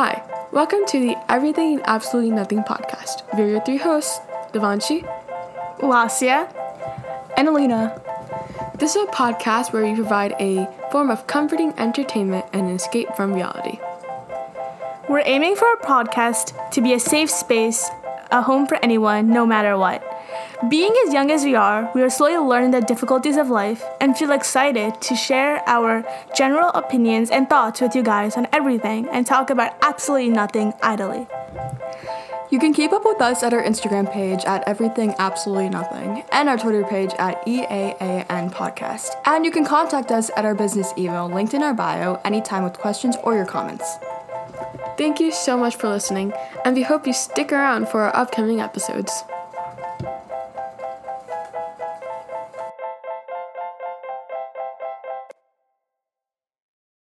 Hi, welcome to the Everything and Absolutely Nothing podcast. We're your three hosts, Devanshi, Lasia, and Alina. This is a podcast where we provide a form of comforting entertainment and an escape from reality. We're aiming for our podcast to be a safe space, a home for anyone, no matter what. Being as young as we are, we are slowly learning the difficulties of life and feel excited to share our general opinions and thoughts with you guys on everything and talk about absolutely nothing idly. You can keep up with us at our Instagram page at Everything Absolutely Nothing and our Twitter page at EAAN Podcast. And you can contact us at our business email linked in our bio anytime with questions or your comments. Thank you so much for listening, and we hope you stick around for our upcoming episodes.